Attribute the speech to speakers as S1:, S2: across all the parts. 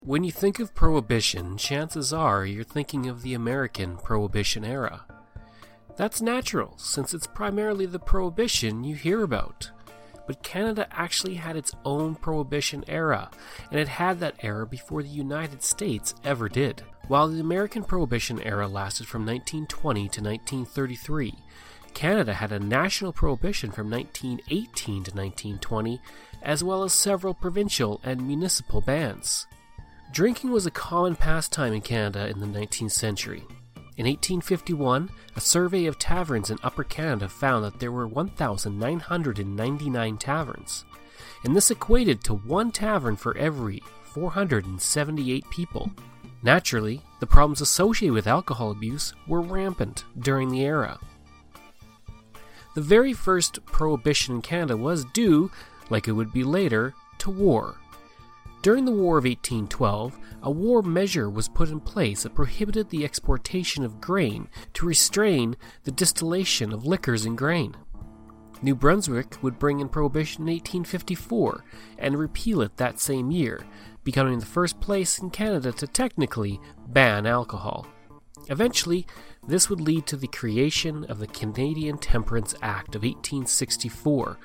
S1: When you think of Prohibition, chances are you're thinking of the American Prohibition era. That's natural, since it's primarily the Prohibition you hear about. But Canada actually had its own Prohibition era, and it had that era before the United States ever did. While the American Prohibition era lasted from 1920 to 1933, Canada had a national prohibition from 1918 to 1920, as well as several provincial and municipal bans. Drinking was a common pastime in Canada in the 19th century. In 1851, a survey of taverns in Upper Canada found that there were 1,999 taverns, and this equated to one tavern for every 478 people. Naturally, the problems associated with alcohol abuse were rampant during the era. The very first prohibition in Canada was due, like it would be later, to war. During the War of 1812, a war measure was put in place that prohibited the exportation of grain to restrain the distillation of liquors and grain. New Brunswick would bring in prohibition in 1854 and repeal it that same year, becoming the first place in Canada to technically ban alcohol. Eventually, this would lead to the creation of the Canadian Temperance Act of 1864,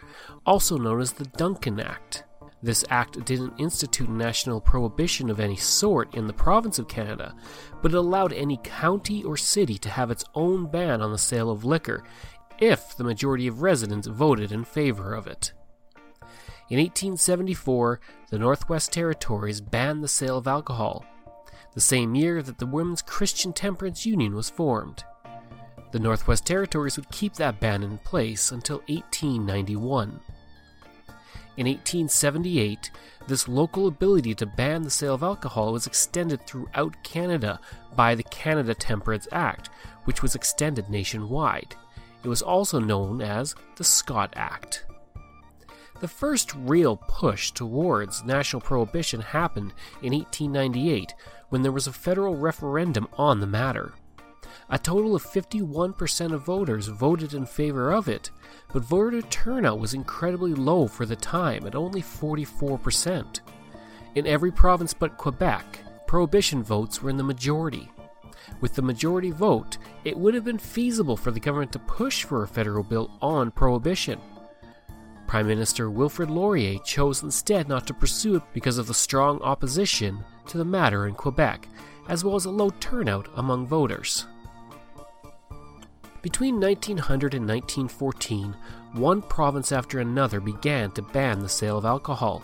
S1: also known as the Dunkin Act. This act didn't institute national prohibition of any sort in the province of Canada, but it allowed any county or city to have its own ban on the sale of liquor if the majority of residents voted in favor of it. In 1874, the Northwest Territories banned the sale of alcohol, the same year that the Women's Christian Temperance Union was formed. The Northwest Territories would keep that ban in place until 1891. In 1878, this local ability to ban the sale of alcohol was extended throughout Canada by the Canada Temperance Act, which was extended nationwide. It was also known as the Scott Act. The first real push towards national prohibition happened in 1898 when there was a federal referendum on the matter. A total of 51% of voters voted in favor of it, but voter turnout was incredibly low for the time at only 44%. In every province but Quebec, prohibition votes were in the majority. With the majority vote, it would have been feasible for the government to push for a federal bill on prohibition. Prime Minister Wilfrid Laurier chose instead not to pursue it because of the strong opposition to the matter in Quebec, as well as a low turnout among voters. Between 1900 and 1914, one province after another began to ban the sale of alcohol.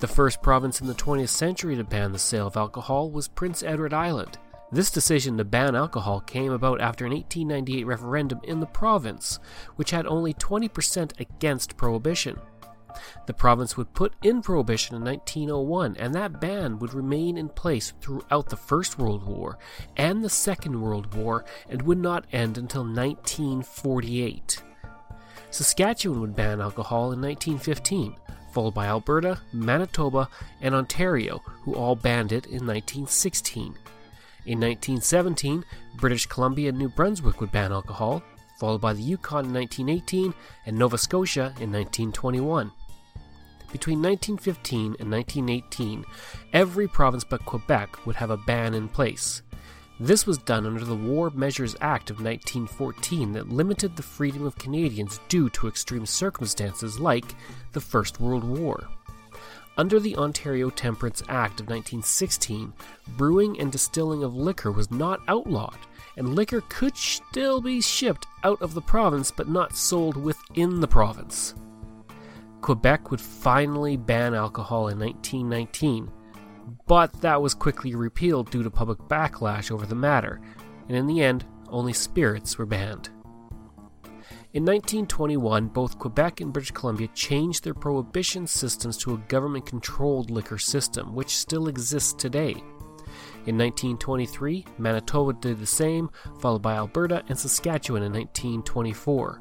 S1: The first province in the 20th century to ban the sale of alcohol was Prince Edward Island. This decision to ban alcohol came about after an 1898 referendum in the province, which had only 20% against prohibition. The province would put in prohibition in 1901, and that ban would remain in place throughout the First World War and the Second World War and would not end until 1948. Saskatchewan would ban alcohol in 1915, followed by Alberta, Manitoba, and Ontario, who all banned it in 1916. In 1917, British Columbia and New Brunswick would ban alcohol, followed by the Yukon in 1918 and Nova Scotia in 1921. Between 1915 and 1918, every province but Quebec would have a ban in place. This was done under the War Measures Act of 1914 that limited the freedom of Canadians due to extreme circumstances like the First World War. Under the Ontario Temperance Act of 1916, brewing and distilling of liquor was not outlawed, and liquor could still be shipped out of the province but not sold within the province. Quebec would finally ban alcohol in 1919, but that was quickly repealed due to public backlash over the matter, and in the end, only spirits were banned. In 1921, both Quebec and British Columbia changed their prohibition systems to a government controlled liquor system, which still exists today. In 1923, Manitoba did the same, followed by Alberta and Saskatchewan in 1924.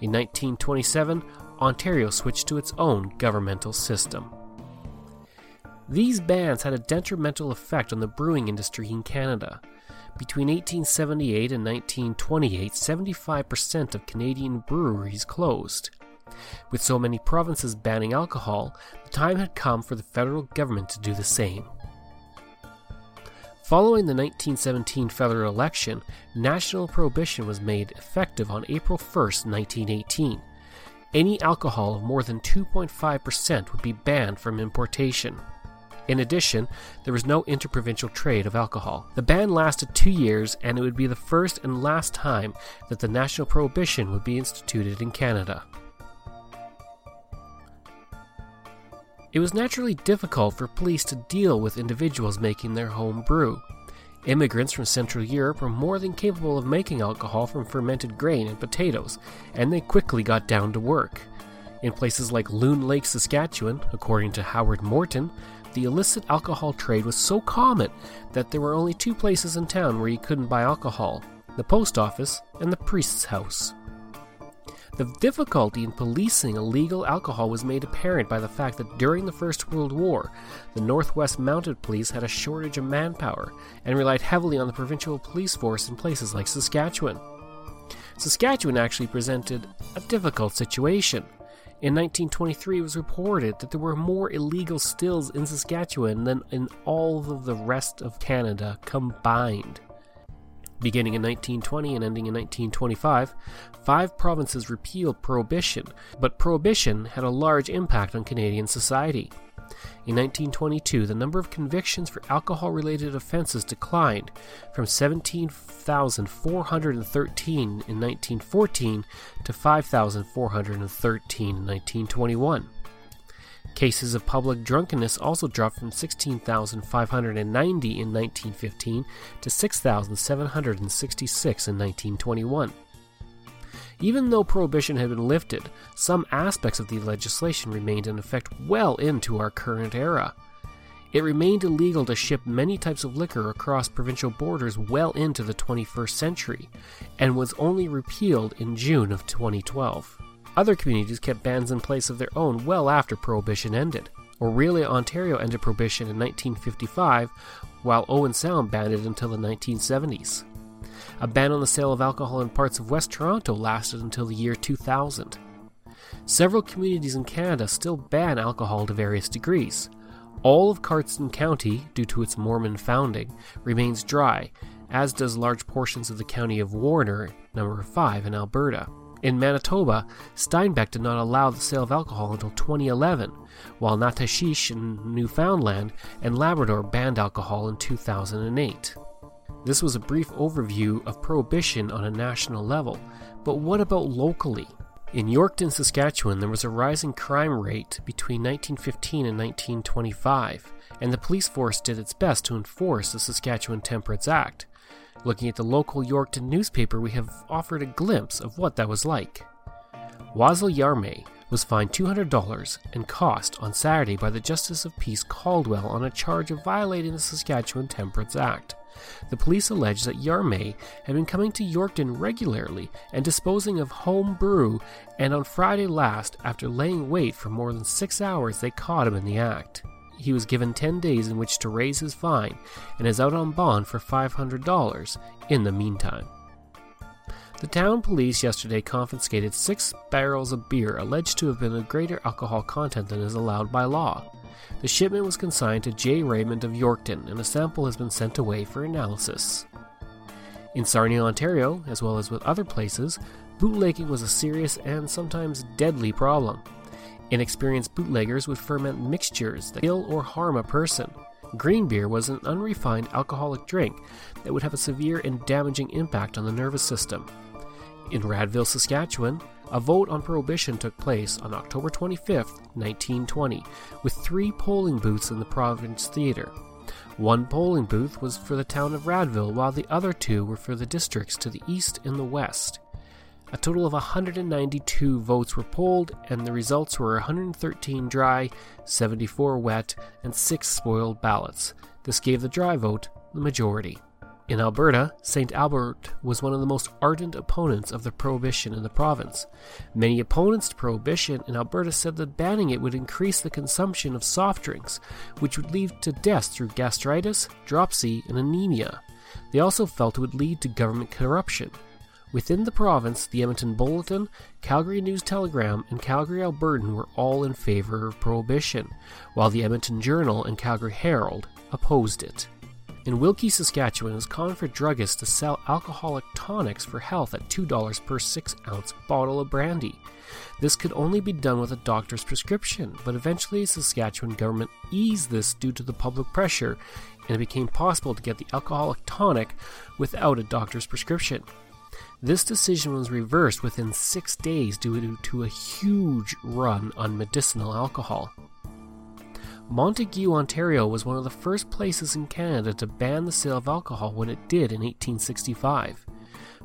S1: In 1927, Ontario switched to its own governmental system. These bans had a detrimental effect on the brewing industry in Canada. Between 1878 and 1928, 75% of Canadian breweries closed. With so many provinces banning alcohol, the time had come for the federal government to do the same. Following the 1917 federal election, national prohibition was made effective on April 1, 1918. Any alcohol of more than 2.5% would be banned from importation. In addition, there was no interprovincial trade of alcohol. The ban lasted two years, and it would be the first and last time that the national prohibition would be instituted in Canada. It was naturally difficult for police to deal with individuals making their home brew. Immigrants from Central Europe were more than capable of making alcohol from fermented grain and potatoes, and they quickly got down to work. In places like Loon Lake, Saskatchewan, according to Howard Morton, the illicit alcohol trade was so common that there were only two places in town where you couldn't buy alcohol the post office and the priest's house. The difficulty in policing illegal alcohol was made apparent by the fact that during the First World War, the Northwest Mounted Police had a shortage of manpower and relied heavily on the provincial police force in places like Saskatchewan. Saskatchewan actually presented a difficult situation. In 1923, it was reported that there were more illegal stills in Saskatchewan than in all of the rest of Canada combined. Beginning in 1920 and ending in 1925, five provinces repealed prohibition, but prohibition had a large impact on Canadian society. In 1922, the number of convictions for alcohol related offenses declined from 17,413 in 1914 to 5,413 in 1921. Cases of public drunkenness also dropped from 16,590 in 1915 to 6,766 in 1921. Even though prohibition had been lifted, some aspects of the legislation remained in effect well into our current era. It remained illegal to ship many types of liquor across provincial borders well into the 21st century, and was only repealed in June of 2012. Other communities kept bans in place of their own well after Prohibition ended. Orillia, Ontario ended Prohibition in 1955, while Owen Sound banned it until the 1970s. A ban on the sale of alcohol in parts of West Toronto lasted until the year 2000. Several communities in Canada still ban alcohol to various degrees. All of Cardston County, due to its Mormon founding, remains dry, as does large portions of the county of Warner, number 5 in Alberta. In Manitoba, Steinbach did not allow the sale of alcohol until 2011, while Natuashish in Newfoundland and Labrador banned alcohol in 2008. This was a brief overview of prohibition on a national level, but what about locally? In Yorkton, Saskatchewan, there was a rising crime rate between 1915 and 1925, and the police force did its best to enforce the Saskatchewan Temperance Act. Looking at the local Yorkton newspaper, we have offered a glimpse of what that was like. Wasil Yarme was fined $200 and cost on Saturday by the Justice of Peace Caldwell on a charge of violating the Saskatchewan Temperance Act. The police allege that Yarme had been coming to Yorkton regularly and disposing of home brew, and on Friday last, after laying wait for more than six hours, they caught him in the act. He was given 10 days in which to raise his fine and is out on bond for $500 in the meantime. The town police yesterday confiscated six barrels of beer alleged to have been of greater alcohol content than is allowed by law. The shipment was consigned to J. Raymond of Yorkton, and a sample has been sent away for analysis. In Sarnia, Ontario, as well as with other places, bootlegging was a serious and sometimes deadly problem. Inexperienced bootleggers would ferment mixtures that kill or harm a person. Green beer was an unrefined alcoholic drink that would have a severe and damaging impact on the nervous system. In Radville, Saskatchewan, a vote on prohibition took place on October 25, 1920, with three polling booths in the Province Theatre. One polling booth was for the town of Radville, while the other two were for the districts to the east and the west. A total of 192 votes were polled, and the results were 113 dry, 74 wet, and 6 spoiled ballots. This gave the dry vote the majority. In Alberta, St. Albert was one of the most ardent opponents of the prohibition in the province. Many opponents to prohibition in Alberta said that banning it would increase the consumption of soft drinks, which would lead to deaths through gastritis, dropsy, and anemia. They also felt it would lead to government corruption. Within the province, the Edmonton Bulletin, Calgary News Telegram, and Calgary Albertan were all in favor of prohibition, while the Edmonton Journal and Calgary Herald opposed it. In Wilkie, Saskatchewan, it is common for druggists to sell alcoholic tonics for health at $2 per 6 ounce bottle of brandy. This could only be done with a doctor's prescription, but eventually the Saskatchewan government eased this due to the public pressure, and it became possible to get the alcoholic tonic without a doctor's prescription. This decision was reversed within six days due to a huge run on medicinal alcohol. Montague, Ontario was one of the first places in Canada to ban the sale of alcohol when it did in 1865.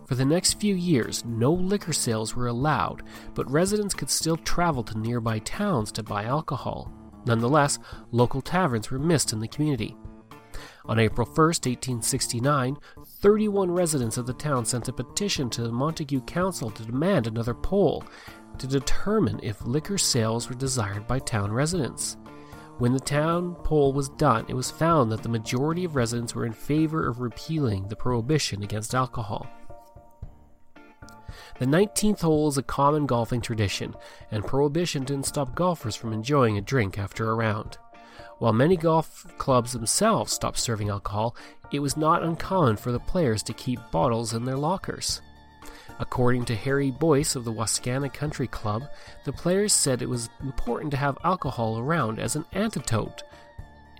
S1: For the next few years, no liquor sales were allowed, but residents could still travel to nearby towns to buy alcohol. Nonetheless, local taverns were missed in the community. On April 1, 1869, 31 residents of the town sent a petition to the Montague Council to demand another poll to determine if liquor sales were desired by town residents. When the town poll was done, it was found that the majority of residents were in favor of repealing the prohibition against alcohol. The 19th hole is a common golfing tradition, and prohibition didn't stop golfers from enjoying a drink after a round. While many golf clubs themselves stopped serving alcohol, it was not uncommon for the players to keep bottles in their lockers. According to Harry Boyce of the Wascana Country Club, the players said it was important to have alcohol around as an antidote,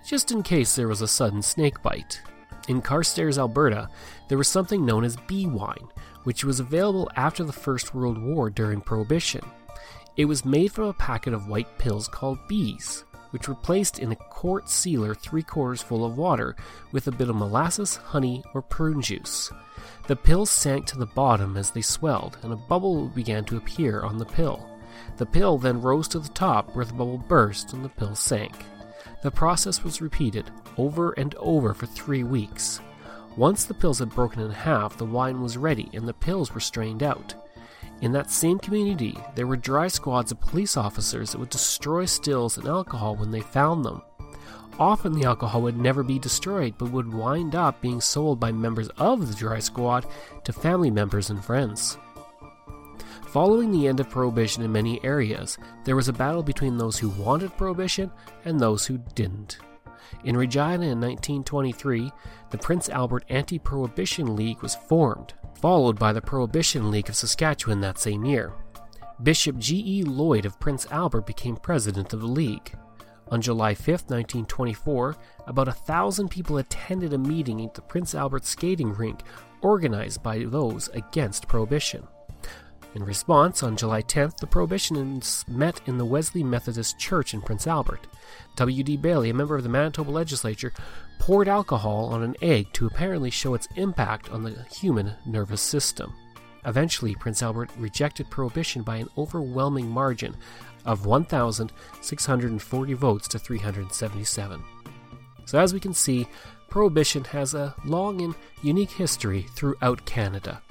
S1: just in case there was a sudden snake bite. In Carstairs, Alberta, there was something known as bee wine, which was available after the First World War during Prohibition. It was made from a packet of white pills called bees, which were placed in a quart sealer three quarters full of water with a bit of molasses, honey, or prune juice. The pills sank to the bottom as they swelled, and a bubble began to appear on the pill. The pill then rose to the top where the bubble burst and the pill sank. The process was repeated over and over for three weeks. Once the pills had broken in half, the wine was ready and the pills were strained out. In that same community, there were dry squads of police officers that would destroy stills and alcohol when they found them. Often the alcohol would never be destroyed, but would wind up being sold by members of the dry squad to family members and friends. Following the end of Prohibition in many areas, there was a battle between those who wanted Prohibition and those who didn't. In Regina in 1923, the Prince Albert Anti Prohibition League was formed, followed by the Prohibition League of Saskatchewan that same year. Bishop G. E. Lloyd of Prince Albert became president of the league. On July 5, 1924, about a thousand people attended a meeting at the Prince Albert skating rink organized by those against prohibition. In response, on July 10th, the prohibitionists met in the Wesley Methodist Church in Prince Albert. W.D. Bailey, a member of the Manitoba legislature, poured alcohol on an egg to apparently show its impact on the human nervous system. Eventually, Prince Albert rejected prohibition by an overwhelming margin of 1,640 votes to 377. So, as we can see, prohibition has a long and unique history throughout Canada.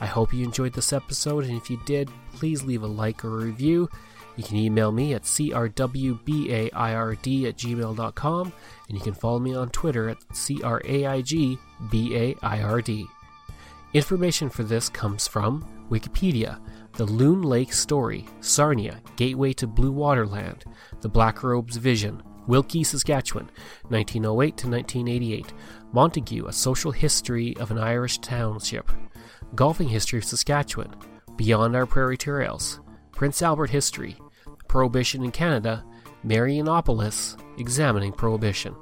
S1: I hope you enjoyed this episode, and if you did, please leave a like or a review. You can email me at crwbaird at gmail.com, and you can follow me on Twitter at craigbaird. Information for this comes from Wikipedia, The Loon Lake Story, Sarnia, Gateway to Blue Waterland, The Black Robe's Vision, Wilkie, Saskatchewan, 1908 to 1988, Montague, A Social History of an Irish Township, Golfing History of Saskatchewan, Beyond Our Prairie Trails, Prince Albert History, Prohibition in Canada, Marianopolis, Examining Prohibition.